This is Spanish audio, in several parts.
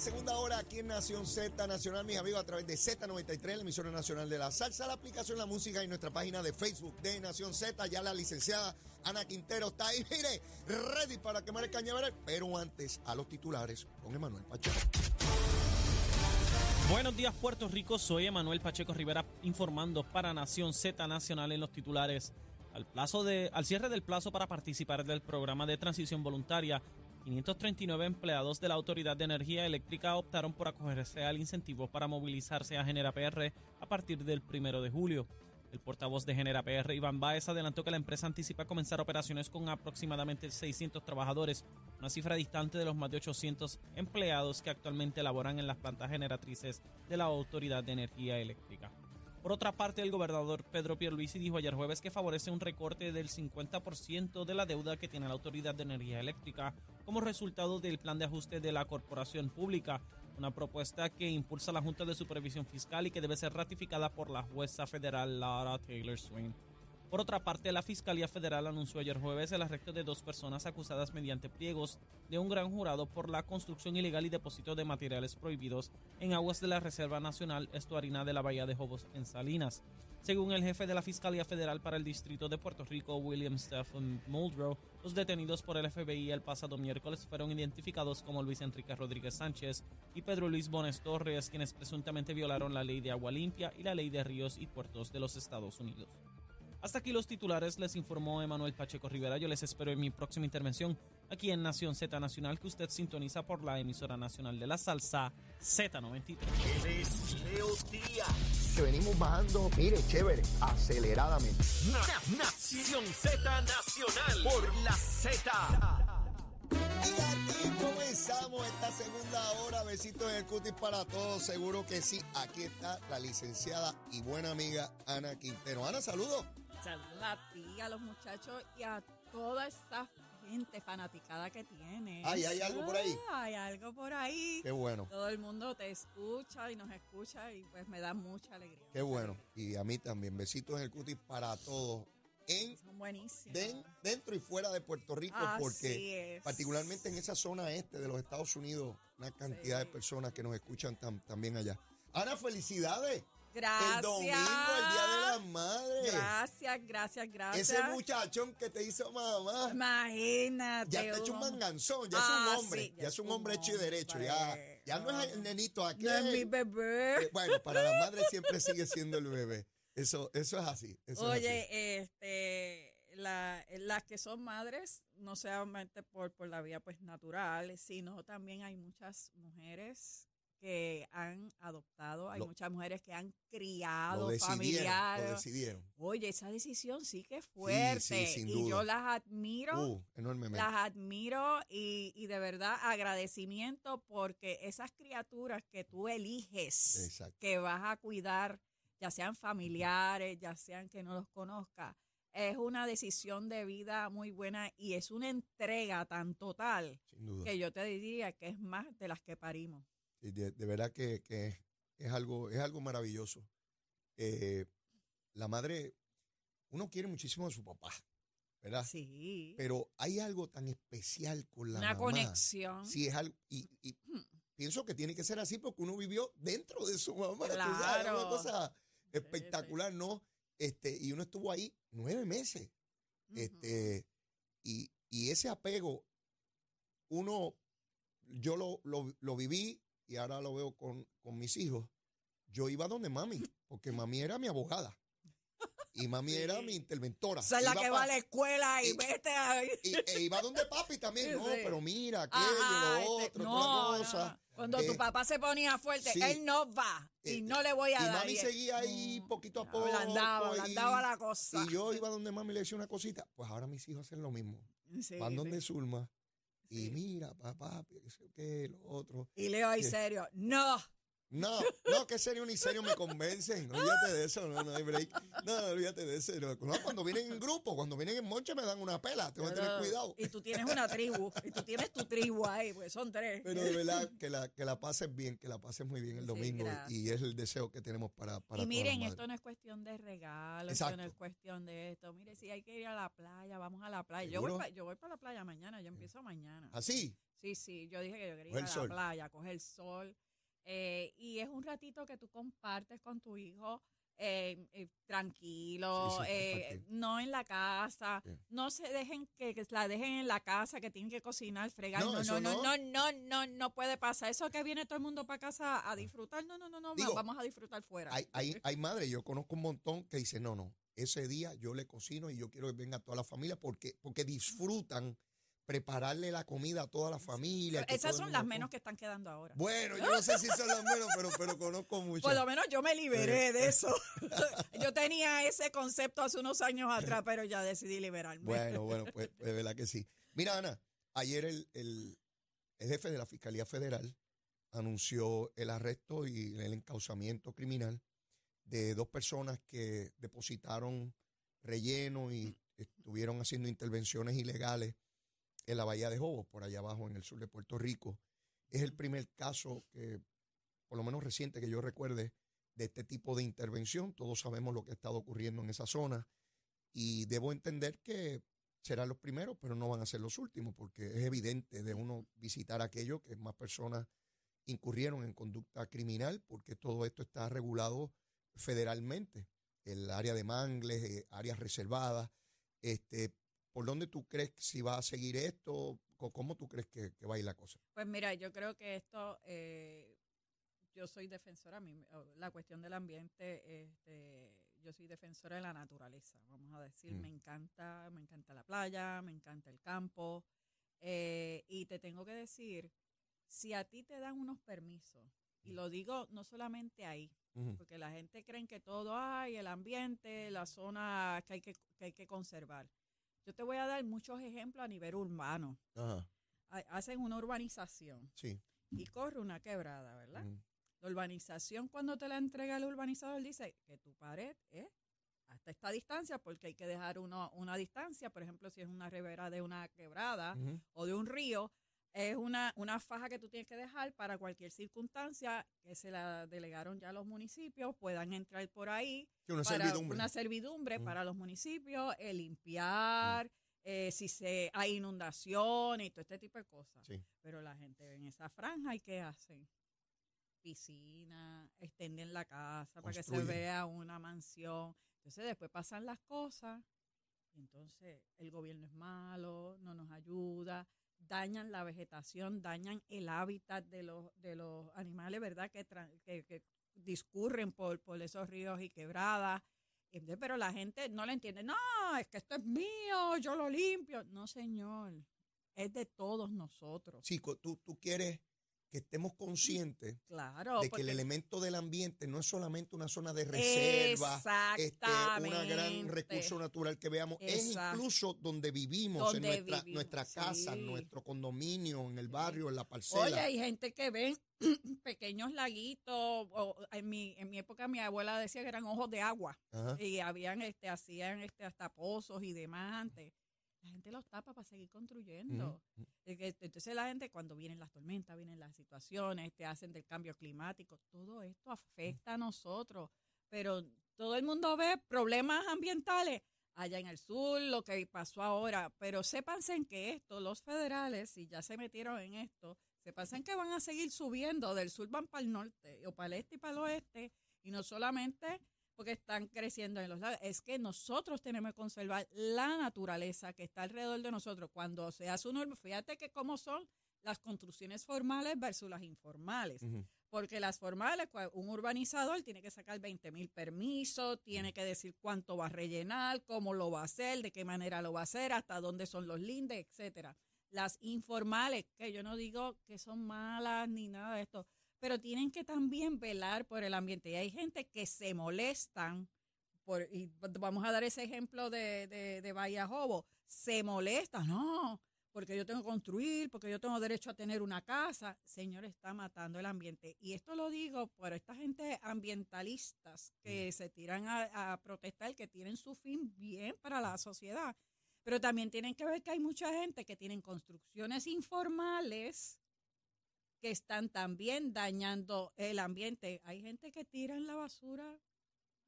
segunda hora aquí en Nación Z Nacional, mis amigos, a través de Z93, la emisora nacional de la salsa, la aplicación La Música y nuestra página de Facebook de Nación Z. Ya la licenciada Ana Quintero está ahí, mire, ready para quemar el cañaveral. Pero antes, a los titulares con Emanuel Pacheco. Buenos días, Puerto Rico. Soy Emanuel Pacheco Rivera informando para Nación Z Nacional en los titulares. Al, plazo de, al cierre del plazo para participar del programa de transición voluntaria, 539 empleados de la Autoridad de Energía Eléctrica optaron por acogerse al incentivo para movilizarse a Genera PR a partir del primero de julio. El portavoz de Genera PR, Iván Baez, adelantó que la empresa anticipa comenzar operaciones con aproximadamente 600 trabajadores, una cifra distante de los más de 800 empleados que actualmente laboran en las plantas generatrices de la Autoridad de Energía Eléctrica. Por otra parte, el gobernador Pedro Pierluisi dijo ayer jueves que favorece un recorte del 50% de la deuda que tiene la Autoridad de Energía Eléctrica como resultado del plan de ajuste de la corporación pública, una propuesta que impulsa la Junta de Supervisión Fiscal y que debe ser ratificada por la jueza federal Laura Taylor Swain. Por otra parte, la Fiscalía Federal anunció ayer jueves el arresto de dos personas acusadas mediante pliegos de un gran jurado por la construcción ilegal y depósito de materiales prohibidos en aguas de la Reserva Nacional Estuarina de la Bahía de Jobos en Salinas. Según el jefe de la Fiscalía Federal para el Distrito de Puerto Rico, William Stephen Muldrow, los detenidos por el FBI el pasado miércoles fueron identificados como Luis Enrique Rodríguez Sánchez y Pedro Luis Bones Torres, quienes presuntamente violaron la ley de agua limpia y la ley de ríos y puertos de los Estados Unidos. Hasta aquí los titulares, les informó Emanuel Pacheco Rivera. Yo les espero en mi próxima intervención aquí en Nación Z Nacional, que usted sintoniza por la emisora nacional de la salsa Z93. Que venimos bajando, mire, chévere, aceleradamente. Nación Z Nacional por la Z. Y aquí comenzamos esta segunda hora. Besitos en el cutis para todos. Seguro que sí. Aquí está la licenciada y buena amiga Ana Quintero. Ana, saludos. Saludos a ti, a los muchachos y a toda esa gente fanaticada que tienes. Ay, ¿hay algo por ahí? Ah, hay algo por ahí. Qué bueno, Todo el mundo te escucha y nos escucha y pues me da mucha alegría. qué bueno. Y a mí también. Besitos en el cutis para todos. En, Son buenísimos. den- dentro y fuera de Puerto Rico, Así porque es. particularmente en esa zona este de los Estados Unidos, una cantidad de personas que nos escuchan tam- también allá. Ana, felicidades. Gracias. El domingo, el Día de las Madres. Gracias, gracias, gracias. Ese muchachón que te hizo mamá. Imagínate. Ya está hecho un manganzón, ya es Ah, un hombre, sí, ya es un hombre hecho y derecho, ya, hombre. ya no es el nenito aquí. No es mi bebé. bueno, para la madre siempre sigue siendo el bebé. Eso, eso es así. eso es Oye, así. este, la- las que son madres, no solamente por, por la vía pues natural, sino también hay muchas mujeres que han adoptado, hay Lo- muchas mujeres que han criado familiares. Oye, esa decisión sí que es fuerte sí, sin y yo las admiro. Uh, enormemente. Las admiro y, y de verdad agradecimiento porque esas criaturas que tú eliges, Exacto. que vas a cuidar, ya sean familiares, ya sean que no los conozcas, es una decisión de vida muy buena y es una entrega tan total que yo te diría que es más de las que parimos. De, de verdad que, que es algo, es algo maravilloso. Eh, la madre, uno quiere muchísimo a su papá, ¿verdad? Sí. Pero hay algo tan especial con la una mamá. conexión. Sí, es algo. Y, y Hmm. pienso que tiene que ser así porque uno vivió dentro de su mamá. tú sabes, Claro. una cosa espectacular, ¿no? Este, y uno estuvo ahí nueve meses. Este, y, y ese apego, uno, yo lo, lo, lo viví y ahora lo veo con, con mis hijos. Yo iba donde mami, porque mami era mi abogada. Y mami era mi interventora. Esa es la que va a la escuela y y- vete ahí. y, e iba donde papi también, no, pero mira, aquello, Ajá, lo este, otro, no, toda la cosa. no. Cuando Eh, tu papá se ponía fuerte, sí. él no va y Eh, no le voy a y dar. mami Y él- seguía ahí poquito a poco. Ablandaba, y- ablandaba la cosa. Y yo iba donde mami le decía una cosita. Pues ahora mis hijos hacen lo mismo. Sí, Van donde sí, Zulma. Y mira, papá, qué, lo otro. Y Leo ahí serio, no, No, no, que serio ni serio me convencen. Olvídate de eso, no, no hay break. No, olvídate de eso. No, cuando vienen en grupo, cuando vienen en monche me dan una pela. Tengo que tener cuidado. Y tú tienes una tribu, y tú tienes tu tribu ahí, pues son tres. Pero de verdad que la, que la pases bien, que la pases muy bien el domingo. y es el deseo que tenemos para, para y miren, esto no es cuestión de regalos, esto no es cuestión de esto. Mire, si hay que ir a la playa, vamos a la playa. Yo voy, pa- yo voy para la playa mañana, yo empiezo mañana. Así. Sí, sí, yo dije que yo quería ir a la sol. playa, coger sol. Eh, y es un ratito que tú compartes con tu hijo eh, eh, tranquilo, Sí, sí, eh, no en la casa. No se dejen que, que la dejen en la casa, que tienen que cocinar, fregar. No, No, no, no, no. no, no, no, no puede pasar. Eso que viene todo el mundo para casa a disfrutar. No, no, no, no, Digo, vamos a disfrutar fuera. Hay, hay, hay madres, yo conozco un montón que dicen, no, no, ese día yo le cocino y yo quiero que venga toda la familia porque, porque disfrutan prepararle la comida a toda la familia. Esas son las menos que están quedando ahora. Bueno, yo no sé si son las menos, pero, pero conozco muchas. Por lo menos yo me liberé de eso. yo tenía ese concepto hace unos años atrás, pero ya decidí liberarme. Bueno, bueno, pues de verdad que sí. Mira, Ana, ayer el, el- el jefe de la Fiscalía Federal anunció el arresto y el encauzamiento criminal de dos personas que depositaron relleno y estuvieron haciendo intervenciones ilegales en la Bahía de Jobos, por allá abajo en el sur de Puerto Rico. Es el primer caso que, por lo menos reciente que yo recuerde, de este tipo de intervención. Todos sabemos lo que ha estado ocurriendo en esa zona y debo entender que serán los primeros, pero no van a ser los últimos, porque es evidente de uno visitar aquello que más personas incurrieron en conducta criminal, porque todo esto está regulado federalmente. El área de mangles, eh, áreas reservadas. Este, ¿Por dónde tú crees que si va a seguir esto? ¿Cómo tú crees que, que va a ir la cosa? Pues mira, yo creo que esto, eh, yo soy defensora, a mí, oh, la cuestión del ambiente, este, yo soy defensora de la naturaleza, vamos a decir, Mm. me encanta, me encanta la playa, me encanta el campo, eh, y te tengo que decir, si a ti te dan unos permisos, y lo digo no solamente ahí, porque la gente cree que todo hay, el ambiente, la zona que hay que, que hay que conservar. Yo te voy a dar muchos ejemplos a nivel urbano. Ajá, Ha- Hacen una urbanización sí. y corre una quebrada, ¿verdad? La urbanización, cuando te la entrega el urbanizador, dice que tu pared es hasta esta distancia, porque hay que dejar uno, una distancia. Por ejemplo, si es una ribera de una quebrada o de un río, es una, una faja que tú tienes que dejar para cualquier circunstancia que se la delegaron ya los municipios, puedan entrar por ahí Sí, una para servidumbre. una servidumbre Mm. para los municipios, eh, limpiar, eh, si se hay inundación y todo este tipo de cosas. Sí. Pero la gente en esa franja, ¿y qué hacen? Piscina, extienden la casa para que se vea una mansión. Entonces después pasan las cosas y entonces el gobierno es malo, no nos ayuda, dañan la vegetación, dañan el hábitat de los, de los animales, ¿verdad? Que, que, que discurren por, por esos ríos y quebradas. Pero la gente no le entiende. No, es que esto es mío, yo lo limpio. No, señor, es de todos nosotros. Sí, tú, tú quieres que estemos conscientes Claro. de que el elemento del ambiente no es solamente una zona de reserva, este, una gran recurso natural que veamos, es incluso donde vivimos, en nuestra, vivimos, nuestra casa, en nuestro condominio, en el barrio, en la parcela. Oye, hay gente que ven pequeños laguitos. O en, mi, en mi época mi abuela decía que eran ojos de agua. Ajá. Y habían, este, hacían este, hasta pozos y demás antes. La gente los tapa para seguir construyendo. Entonces la gente cuando vienen las tormentas, vienen las situaciones, te hacen del cambio climático, todo esto afecta a nosotros. Pero todo el mundo ve problemas ambientales allá en el sur, lo que pasó ahora. Pero sépanse en que esto, los federales, si ya se metieron en esto, sépanse en que van a seguir subiendo, del sur van para el norte, o para el este y para el oeste, y no solamente porque están creciendo en los lados, es que nosotros tenemos que conservar la naturaleza que está alrededor de nosotros. Cuando se hace un urb- fíjate que cómo son las construcciones formales versus las informales. Porque las formales, un urbanizador tiene que sacar 20 mil permisos, tiene que decir cuánto va a rellenar, cómo lo va a hacer, de qué manera lo va a hacer, hasta dónde son los lindes, etcétera. Las informales, que yo no digo que son malas ni nada de esto, pero tienen que también velar por el ambiente. Y hay gente que se molestan, por, y vamos a dar ese ejemplo de, de, de Bahía Jobo, se molestan, no, porque yo tengo que construir, porque yo tengo derecho a tener una casa. Señor, está matando el ambiente. Y esto lo digo por esta gente ambientalistas que se tiran a, a protestar, que tienen su fin bien para la sociedad. Pero también tienen que ver que hay mucha gente que tienen construcciones informales que están también dañando el ambiente. Hay gente que tira en la basura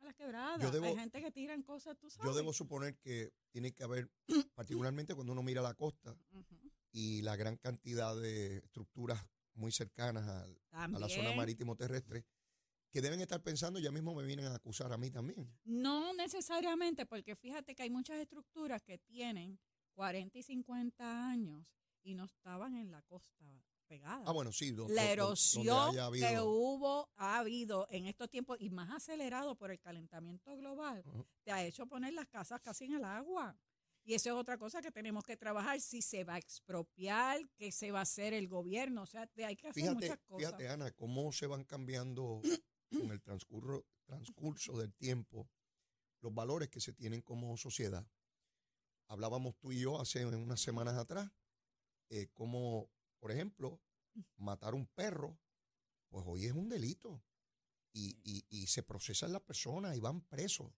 a la quebrada. Yo debo- hay gente que tiran cosas, tú sabes. Yo debo suponer que tiene que haber, particularmente cuando uno mira la costa y la gran cantidad de estructuras muy cercanas al- a, la zona marítimo terrestre, que deben estar pensando, ya mismo me vienen a acusar a mí también. No necesariamente, porque fíjate que hay muchas estructuras que tienen 40 y 50 años y no estaban en la costa Ah, bueno, sí. do- do- la donde erosión que hubo, ha habido en estos tiempos y más acelerado por el calentamiento global, te ha hecho poner las casas casi en el agua. Y eso es otra cosa que tenemos que trabajar, si se va a expropiar, qué se va a hacer el gobierno, o sea, te- hay que hacer Fíjate, muchas cosas. fíjate, Ana, cómo se van cambiando con el transcurso, transcurso del tiempo los valores que se tienen como sociedad. Hablábamos tú y yo hace unas semanas atrás, eh, como, por ejemplo, matar un perro, pues hoy es un delito. Y, y, y se procesan las personas y van presos.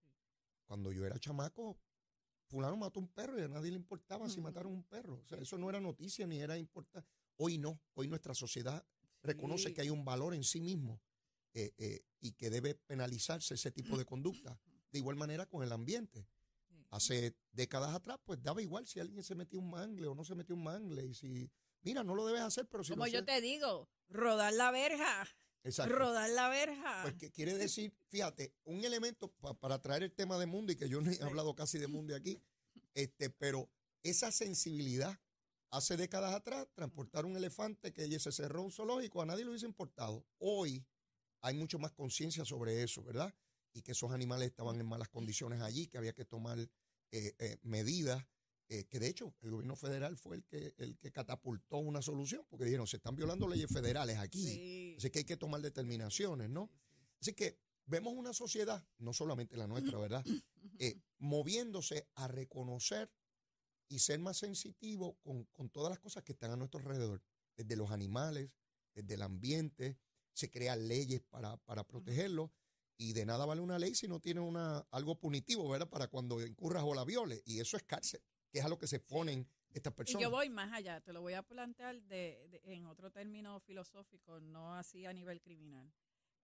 Cuando yo era chamaco, fulano mató un perro y a nadie le importaba si mataron un perro. O sea, eso no era noticia ni era importante. Hoy no, hoy nuestra sociedad reconoce que hay un valor en sí mismo eh, eh, y que debe penalizarse ese tipo de conducta. De igual manera con el ambiente. Hace décadas atrás, pues daba igual si alguien se metía un mangle o no se metía un mangle. Y si, mira, no lo debes hacer, pero si Como lo yo haces- te digo, rodar la verja, Exacto. rodar la verja. Pues que quiere decir, fíjate, un elemento pa- para traer el tema de mundo y que yo no he hablado casi de mundo aquí, este, pero esa sensibilidad hace décadas atrás transportar un elefante que se cerró un zoológico a nadie le hubiese importado. Hoy hay mucho más conciencia sobre eso, ¿verdad? Y que esos animales estaban en malas condiciones allí, que había que tomar eh, eh, medidas. Eh, que de hecho el gobierno federal fue el que, el que catapultó una solución, porque dijeron, se están violando leyes federales aquí. Sí. Así que hay que tomar determinaciones, ¿no? Así que vemos una sociedad, no solamente la nuestra, ¿verdad? Eh, moviéndose a reconocer y ser más sensitivo con, con todas las cosas que están a nuestro alrededor, desde los animales, desde el ambiente, se crean leyes para, para protegerlos y de nada vale una ley si no tiene una, algo punitivo, ¿verdad? Para cuando incurras o la violes y eso es cárcel, que es a lo que se ponen estas Y personas. yo voy más allá, te lo voy a plantear de, de- en otro término filosófico, no así a nivel criminal.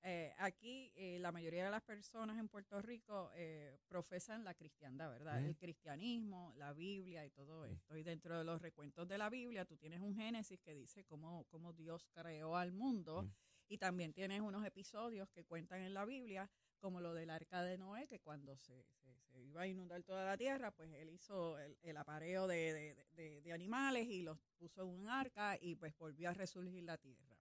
Eh, aquí eh, la mayoría de las personas en Puerto Rico eh, profesan la cristiandad, ¿verdad? El cristianismo, la Biblia y todo esto. Y dentro de los recuentos de la Biblia, tú tienes un Génesis que dice cómo, cómo Dios creó al mundo. Y también tienes unos episodios que cuentan en la Biblia, como lo del arca de Noé, que cuando se, se- se iba a inundar toda la tierra, pues él hizo el, el apareo de, de- de- animales y los puso en un arca y pues volvió a resurgir la tierra.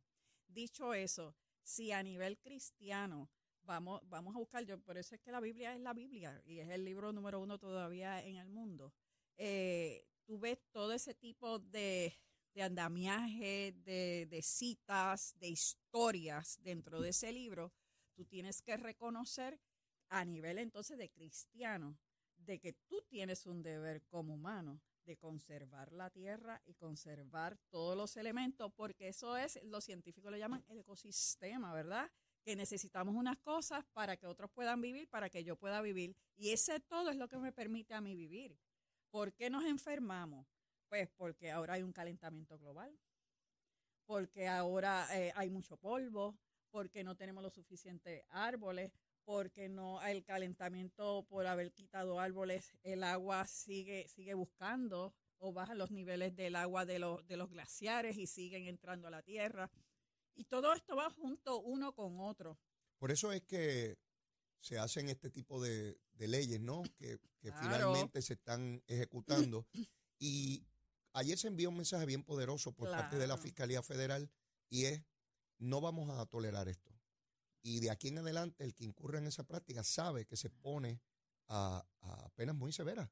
Dicho eso, si a nivel cristiano vamos, vamos a buscar, yo por eso es que la Biblia es la Biblia y es el libro número uno todavía en el mundo. Eh, tú ves todo ese tipo de, de andamiaje, de, de citas, de historias dentro de ese libro, tú tienes que reconocer a nivel entonces de cristiano, de que tú tienes un deber como humano de conservar la tierra y conservar todos los elementos, porque eso es, los científicos lo llaman el ecosistema, ¿verdad? Que necesitamos unas cosas para que otros puedan vivir, para que yo pueda vivir. Y ese todo es lo que me permite a mí vivir. ¿Por qué nos enfermamos? Pues porque ahora hay un calentamiento global, porque ahora eh, hay mucho polvo, porque no tenemos los suficientes árboles, porque no el calentamiento por haber quitado árboles, el agua sigue sigue buscando o bajan los niveles del agua de los de los glaciares y siguen entrando a la tierra. Y todo esto va junto uno con otro. Por eso es que se hacen este tipo de, de leyes, ¿no? Que, que Claro. finalmente se están ejecutando. Y ayer se envió un mensaje bien poderoso por parte de la Claro. Fiscalía Federal y es, no vamos a tolerar esto. Y de aquí en adelante, el que incurra en esa práctica sabe que se pone a, a penas muy severas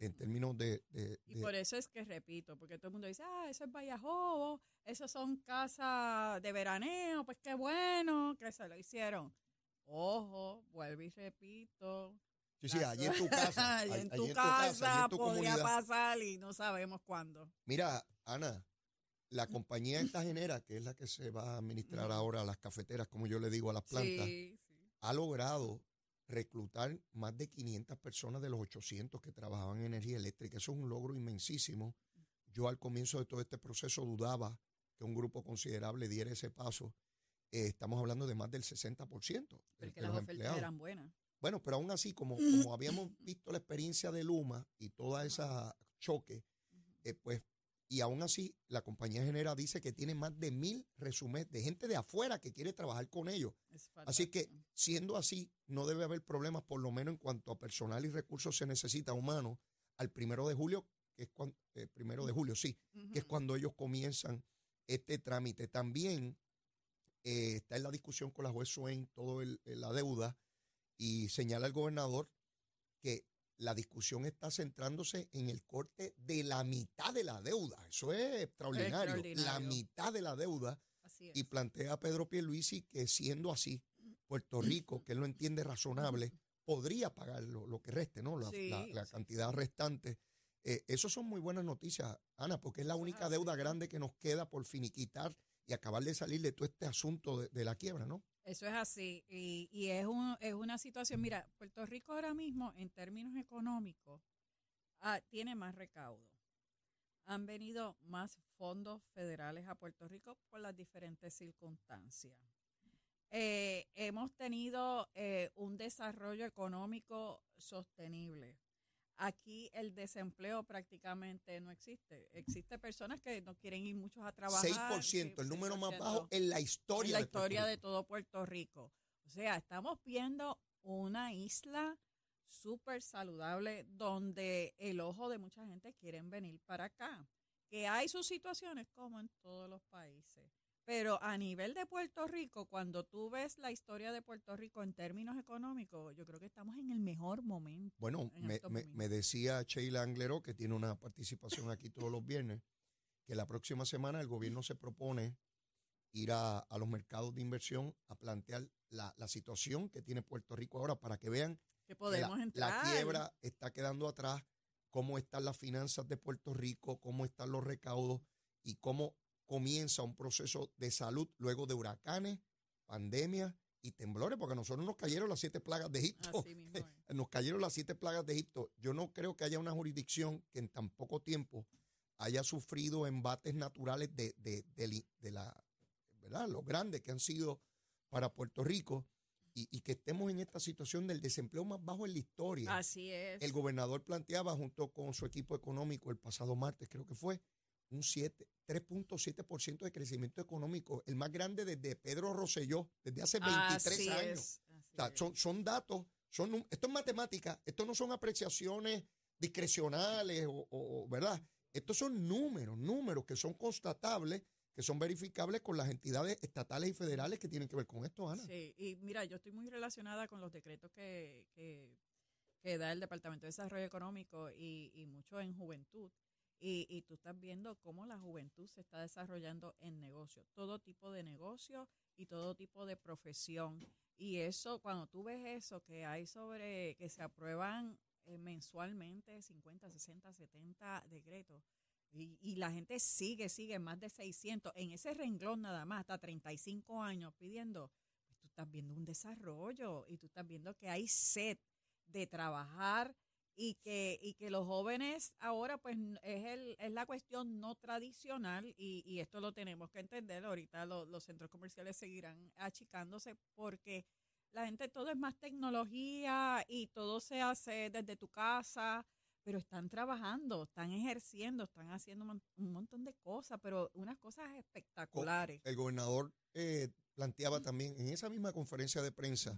en términos de... de- Y de- por eso es que repito, porque todo el mundo dice, ah, eso es Vallajobo, esos son casas de veraneo, pues qué bueno que se lo hicieron. Ojo, vuelvo y repito, Sí, sí, allí en tu casa. Allí allí en tu casa en tu podría comunidad. pasar y no sabemos cuándo. Mira, Ana, la compañía esta genera, que es la que se va a administrar ahora a las cafeteras, como yo le digo a las plantas, Sí, sí. ha logrado reclutar más de 500 personas de los 800 que trabajaban en energía eléctrica. Eso es un logro inmensísimo. Yo al comienzo de todo este proceso dudaba que un grupo considerable diera ese paso. Eh, estamos hablando de más del 60% de, Porque las ofertas empleados. eran buenas. Bueno, pero aún así, como, como habíamos visto la experiencia de Luma y toda esa choque, eh, pues, y aún así, la compañía genera dice que tiene más de mil resúmenes de gente de afuera que quiere trabajar con ellos. Así que, siendo así, no debe haber problemas, por lo menos en cuanto a personal y recursos se necesita humano, al primero de julio, que es cuando, primero de julio, sí, que es cuando ellos comienzan este trámite. También eh, está en la discusión con la juez Swain todo el- eh, la deuda y señala el gobernador que la discusión está centrándose en el corte de la mitad de la deuda. Eso es extraordinario. La mitad de la deuda Así es. y plantea a Pedro Pierluisi que siendo así, Puerto Rico, que él lo entiende razonable, podría pagar lo, lo que reste, ¿no? La, Sí, la- la sí, cantidad restante. Eh, eso son muy buenas noticias, Ana, porque es la única deuda grande que nos queda por finiquitar y acabar de salir de todo este asunto de, la quiebra, ¿no? Eso es así. Y, y es, un, es una situación, mira, Puerto Rico ahora mismo, en términos económicos, ah, tiene más recaudo. Han venido más fondos federales a Puerto Rico por las diferentes circunstancias. Eh, hemos tenido eh, un desarrollo económico sostenible. Aquí el desempleo prácticamente no existe. Existe personas que no quieren ir muchos a trabajar. 6%, el número más 6%. bajo en la historia en la de Puerto historia de todo Puerto Rico. O sea, estamos viendo una isla súper saludable donde el ojo de mucha gente quieren venir para acá. Que hay sus situaciones como en todos los países. Pero a nivel de Puerto Rico, cuando tú ves la historia de Puerto Rico en términos económicos, yo creo que estamos en el mejor momento. Bueno, en me, decía Sheila Anglero, que tiene una participación aquí todos los viernes, que la próxima semana el gobierno se propone ir a, a los mercados de inversión a plantear la, la situación que tiene Puerto Rico ahora para que vean Que que podemos la, entrar. la quiebra está quedando atrás, cómo están las finanzas de Puerto Rico, cómo están los recaudos y cómo comienza un proceso de salud luego de huracanes, pandemias y temblores, porque a nosotros nos cayeron las siete plagas de Egipto. Así mismo. Nos cayeron las siete plagas de Egipto. Yo no creo que haya una jurisdicción que en tan poco tiempo haya sufrido embates naturales de, de, de la, ¿verdad? Los grandes que han sido para Puerto Rico y, y que estemos en esta situación del desempleo más bajo en la historia. Así es. El gobernador planteaba junto con su equipo económico el pasado martes, creo que fue, un 7, 3.7% de crecimiento económico, el más grande desde Pedro Rosselló, desde hace 23 Así años. O sea, son, son datos, son, esto es matemática, esto no son apreciaciones discrecionales o, ¿verdad? Estos son números, números que son constatables, que son verificables con las entidades estatales y federales que tienen que ver con esto, Ana. Sí, y mira, yo estoy muy relacionada con los decretos que, que, que da el Departamento de Desarrollo Económico y, y mucho en juventud. Y, y tú estás viendo cómo la juventud se está desarrollando en negocio, todo tipo de negocio y todo tipo de profesión. Y eso, cuando tú ves eso, que hay sobre, que se aprueban eh, mensualmente 50, 60, 70 decretos, y, y la gente sigue, sigue, más de 600, en ese renglón nada más, hasta 35 años pidiendo, pues tú estás viendo un desarrollo y tú estás viendo que hay sed de trabajar y que, y que los jóvenes ahora pues es, el, es la cuestión no tradicional y, y esto lo tenemos que entender, ahorita lo- los centros comerciales seguirán achicándose porque la gente todo es más tecnología y todo se hace desde tu casa, pero están trabajando, están ejerciendo, están haciendo un montón de cosas, pero unas cosas espectaculares. El gobernador eh, planteaba también en esa misma conferencia de prensa.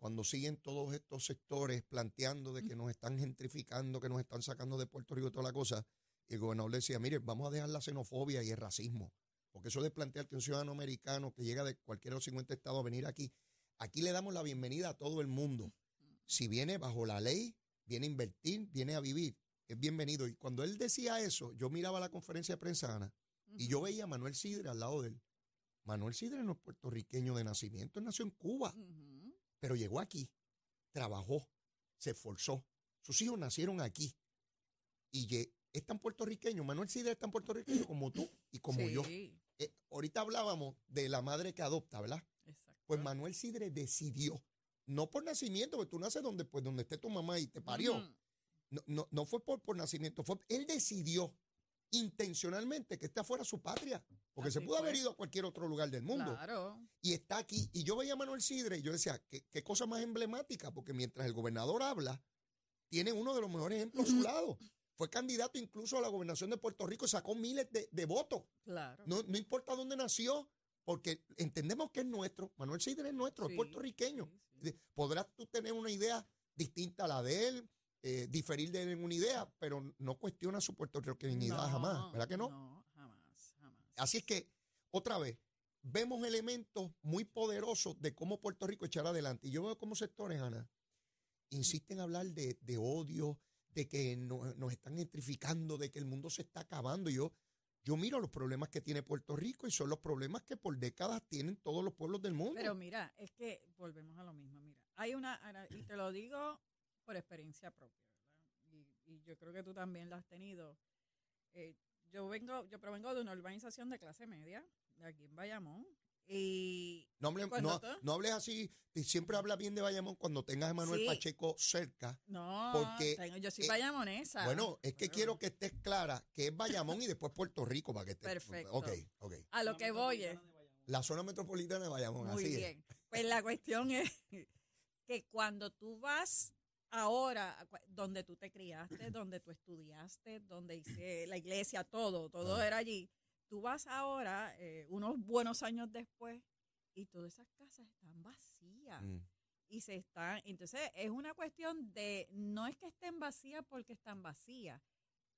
Cuando siguen todos estos sectores planteando de que nos están gentrificando, que nos están sacando de Puerto Rico y toda la cosa, y el gobernador decía, mire, vamos a dejar la xenofobia y el racismo, porque eso de plantear que un ciudadano americano que llega de cualquiera de los 50 estados a venir aquí, aquí le damos la bienvenida a todo el mundo. Si viene bajo la ley, viene a invertir, viene a vivir, es bienvenido. Y cuando él decía eso, yo miraba la conferencia de prensa, Ana, y yo veía a Manuel Sidre al lado de él. Manuel Sidre no es puertorriqueño de nacimiento, él nació en Cuba. Pero llegó aquí, trabajó, se esforzó. Sus hijos nacieron aquí. Y es tan puertorriqueño, Manuel Sidre es tan puertorriqueño como tú y como yo. Eh, ahorita hablábamos de la madre que adopta, ¿verdad? exacto. Pues Manuel Sidre decidió, no por nacimiento, porque tú naces donde, pues, donde esté tu mamá y te parió. No, no, no fue por, por nacimiento, fue él decidió intencionalmente que esta fuera su patria, porque se pudo haber ido a cualquier otro lugar del mundo Claro. y está aquí. Y yo veía a Manuel Sidre y yo decía, ¿qué, qué cosa más emblemática, porque mientras el gobernador habla, tiene uno de los mejores ejemplos a su lado. Fue candidato incluso a la gobernación de Puerto Rico y sacó miles de, de votos. Claro. No, no importa dónde nació, porque entendemos que es nuestro. Manuel Sidre es nuestro, es puertorriqueño. sí, sí. De- Podrás tú tener una idea distinta a la de él, eh, diferir de una idea, pero no cuestiona su puertorriqueñidad jamás, ¿verdad que no? No, jamás, jamás. Así es que, otra vez, vemos elementos muy poderosos de cómo Puerto Rico echar adelante. Y yo veo como sectores, Ana, insisten en hablar de, de odio, de que no- nos están gentrificando, de que el mundo se está acabando. Yo, yo miro los problemas que tiene Puerto Rico y son los problemas que por décadas tienen todos los pueblos del mundo. Pero mira, es que volvemos a lo mismo. Mira, hay una, y te lo digo por experiencia propia, ¿verdad? Y, y yo creo que tú también la has tenido. Eh, yo vengo, yo provengo de una urbanización de clase media, de aquí en Bayamón, y no, hable- no- hables así, siempre habla bien de Bayamón cuando tengas a Manuel Sí. Pacheco cerca. no, Porque, tengo- yo soy eh, bayamonesa. Bueno, es que Pero quiero que estés clara que es Bayamón y después Puerto Rico para que estés. Perfecto. Ok, ok. A lo que voy es, La zona metropolitana de Bayamón, Muy así es. bien. Pues la cuestión es que cuando tú vas ahora, donde tú te criaste, donde tú estudiaste, donde hice la iglesia, todo, todo Ah. era allí, tú vas ahora, eh, unos buenos años después, y todas esas casas están vacías. Mm. Y se están, entonces es una cuestión de, no es que estén vacías porque están vacías,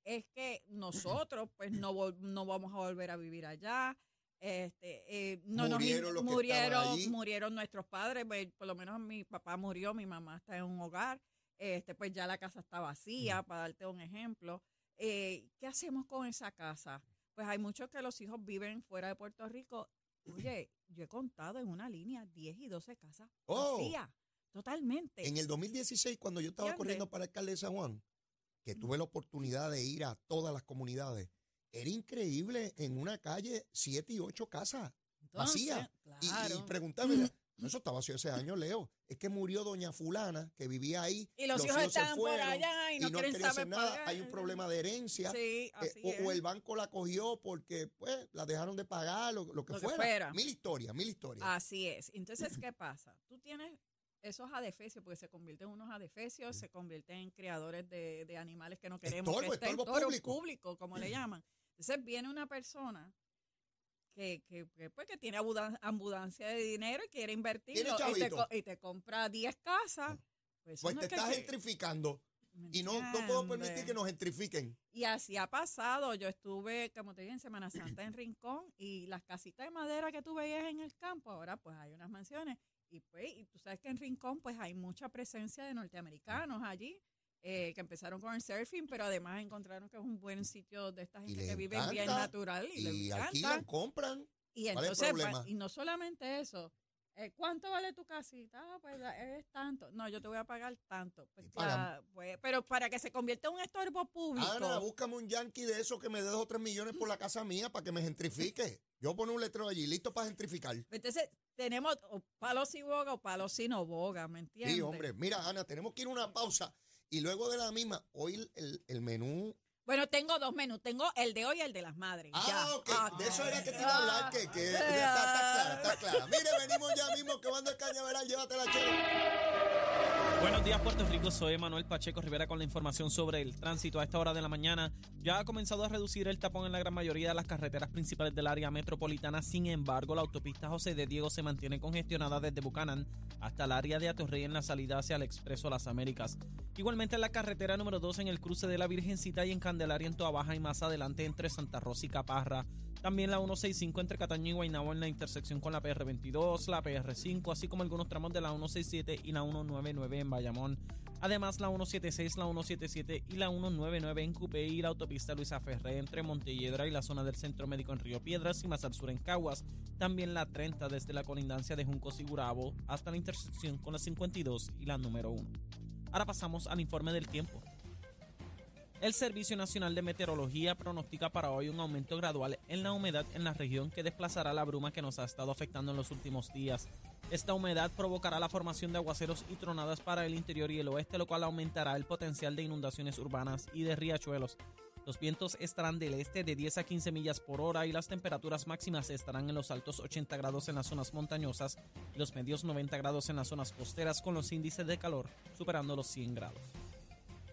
es que nosotros pues no, no vamos a volver a vivir allá. Este, eh, no nos Murieron estaban murieron, murieron nuestros padres, pues, por lo menos mi papá murió, mi mamá está en un hogar, este, pues ya la casa está vacía, para darte un ejemplo. Eh, ¿Qué hacemos con esa casa? Pues hay muchos que los hijos viven fuera de Puerto Rico. Oye, yo he contado en una línea 10 y 12 casas Oh. vacías, totalmente. En el 2016, cuando yo estaba corriendo para alcalde de San Juan, que tuve la oportunidad de ir a todas las comunidades, era increíble en una calle siete y ocho casas Entonces, vacías. Y- Y, preguntarme, eso estaba vacío ese año, Leo. Es que murió doña fulana, que vivía ahí. Y los, hijos se están por allá y no, quieren quería saber nada. pagar. Hay un problema de herencia. Sí, Eh, así o, es. o el banco la cogió porque pues la dejaron de pagar, lo, lo que, Lo que fuera. fuera. Mil historias, mil historias. Así es. Entonces, ¿qué pasa? Tú tienes esos adefesios, porque se convierten en unos adefesios, se convierten en criadores de, de animales que no queremos. Estorbo, que estén estorbo público, como le llaman. Entonces viene una persona que, que, que, pues, que tiene abundancia de dinero y quiere invertir y, te, chavito. co- y te compra 10 casas. Pues, pues no te es estás gentrificando. ¿me Y no, no puedo permitir que nos gentrifiquen. Y así ha pasado. Yo estuve, como te dije, en Semana Santa en Rincón y las casitas de madera que tú veías en el campo, ahora pues hay unas mansiones. Y pues, y tú sabes que en Rincón pues hay mucha presencia de norteamericanos allí. Eh, que empezaron con el surfing, pero además encontraron que es un buen sitio de esta Y gente les que vive bien encanta, natural y, les Y alquilan, compran. Y ¿Cuál es el entonces, y no solamente eso, eh, ¿cuánto vale tu casita? Ah, pues es tanto. No, yo te voy a pagar tanto. Pues, Y ya, pues, pero para que se convierta en un estorbo público. Ana, búscame un yankee de esos que me dé dos o tres millones por la casa mía para que me gentrifique. Yo pongo un letrero allí, listo para gentrificar. Entonces, tenemos o palos si boga o palos si no boga, ¿me entiendes? Sí, hombre. Mira, Ana, tenemos que ir a una pausa. Y luego de la misma, hoy el- el, menú. Bueno, tengo dos menús. Tengo el de hoy y el de las madres. Ah, Ya. ok. Ah, de eso era que te iba a hablar. Que, que está, está clara, está clara. Mire, venimos ya mismo que mando el cañaveral. Llévatela, chero. Buenos días, Puerto Rico. Soy Manuel Pacheco Rivera con la información sobre el tránsito. A esta hora de la mañana ya ha comenzado a reducir el tapón en la gran mayoría de las carreteras principales del área metropolitana. Sin embargo, la autopista José de Diego se mantiene congestionada desde Bucanán hasta el área de Atorrey en la salida hacia el Expreso Las Américas. Igualmente en la carretera número 2 en el cruce de la Virgencita y en Candelaria en Toa Baja y más adelante entre Santa Rosa y Caparra. También la 165 entre Cataño y Guaynabo en la intersección con la PR22, la PR5, así como algunos tramos de la 167 y la 199 en Bayamón. Además, la 176, la 177 y la 199 en Cupé y la autopista Luisa Ferré entre Montelledra y la zona del Centro Médico en Río Piedras y más al sur en Caguas. También la 30 desde la colindancia de Juncos y Gurabo hasta la intersección con la 52 y la número 1. Ahora pasamos al informe del tiempo. El Servicio Nacional de Meteorología pronostica para hoy un aumento gradual en la humedad en la región que desplazará la bruma que nos ha estado afectando en los últimos días. Esta humedad provocará la formación de aguaceros y tronadas para el interior y el oeste, lo cual aumentará el potencial de inundaciones urbanas y de riachuelos. Los vientos estarán del este de 10 a 15 millas por hora y las temperaturas máximas estarán en los altos 80 grados en las zonas montañosas y los medios 90 grados en las zonas costeras con los índices de calor superando los 100 grados.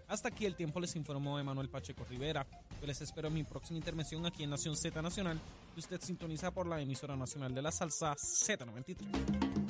Hasta aquí el tiempo les informó Emanuel Pacheco Rivera. Yo les espero en mi próxima intervención aquí en Nación Z Nacional y usted sintoniza por la emisora nacional de la salsa Z93.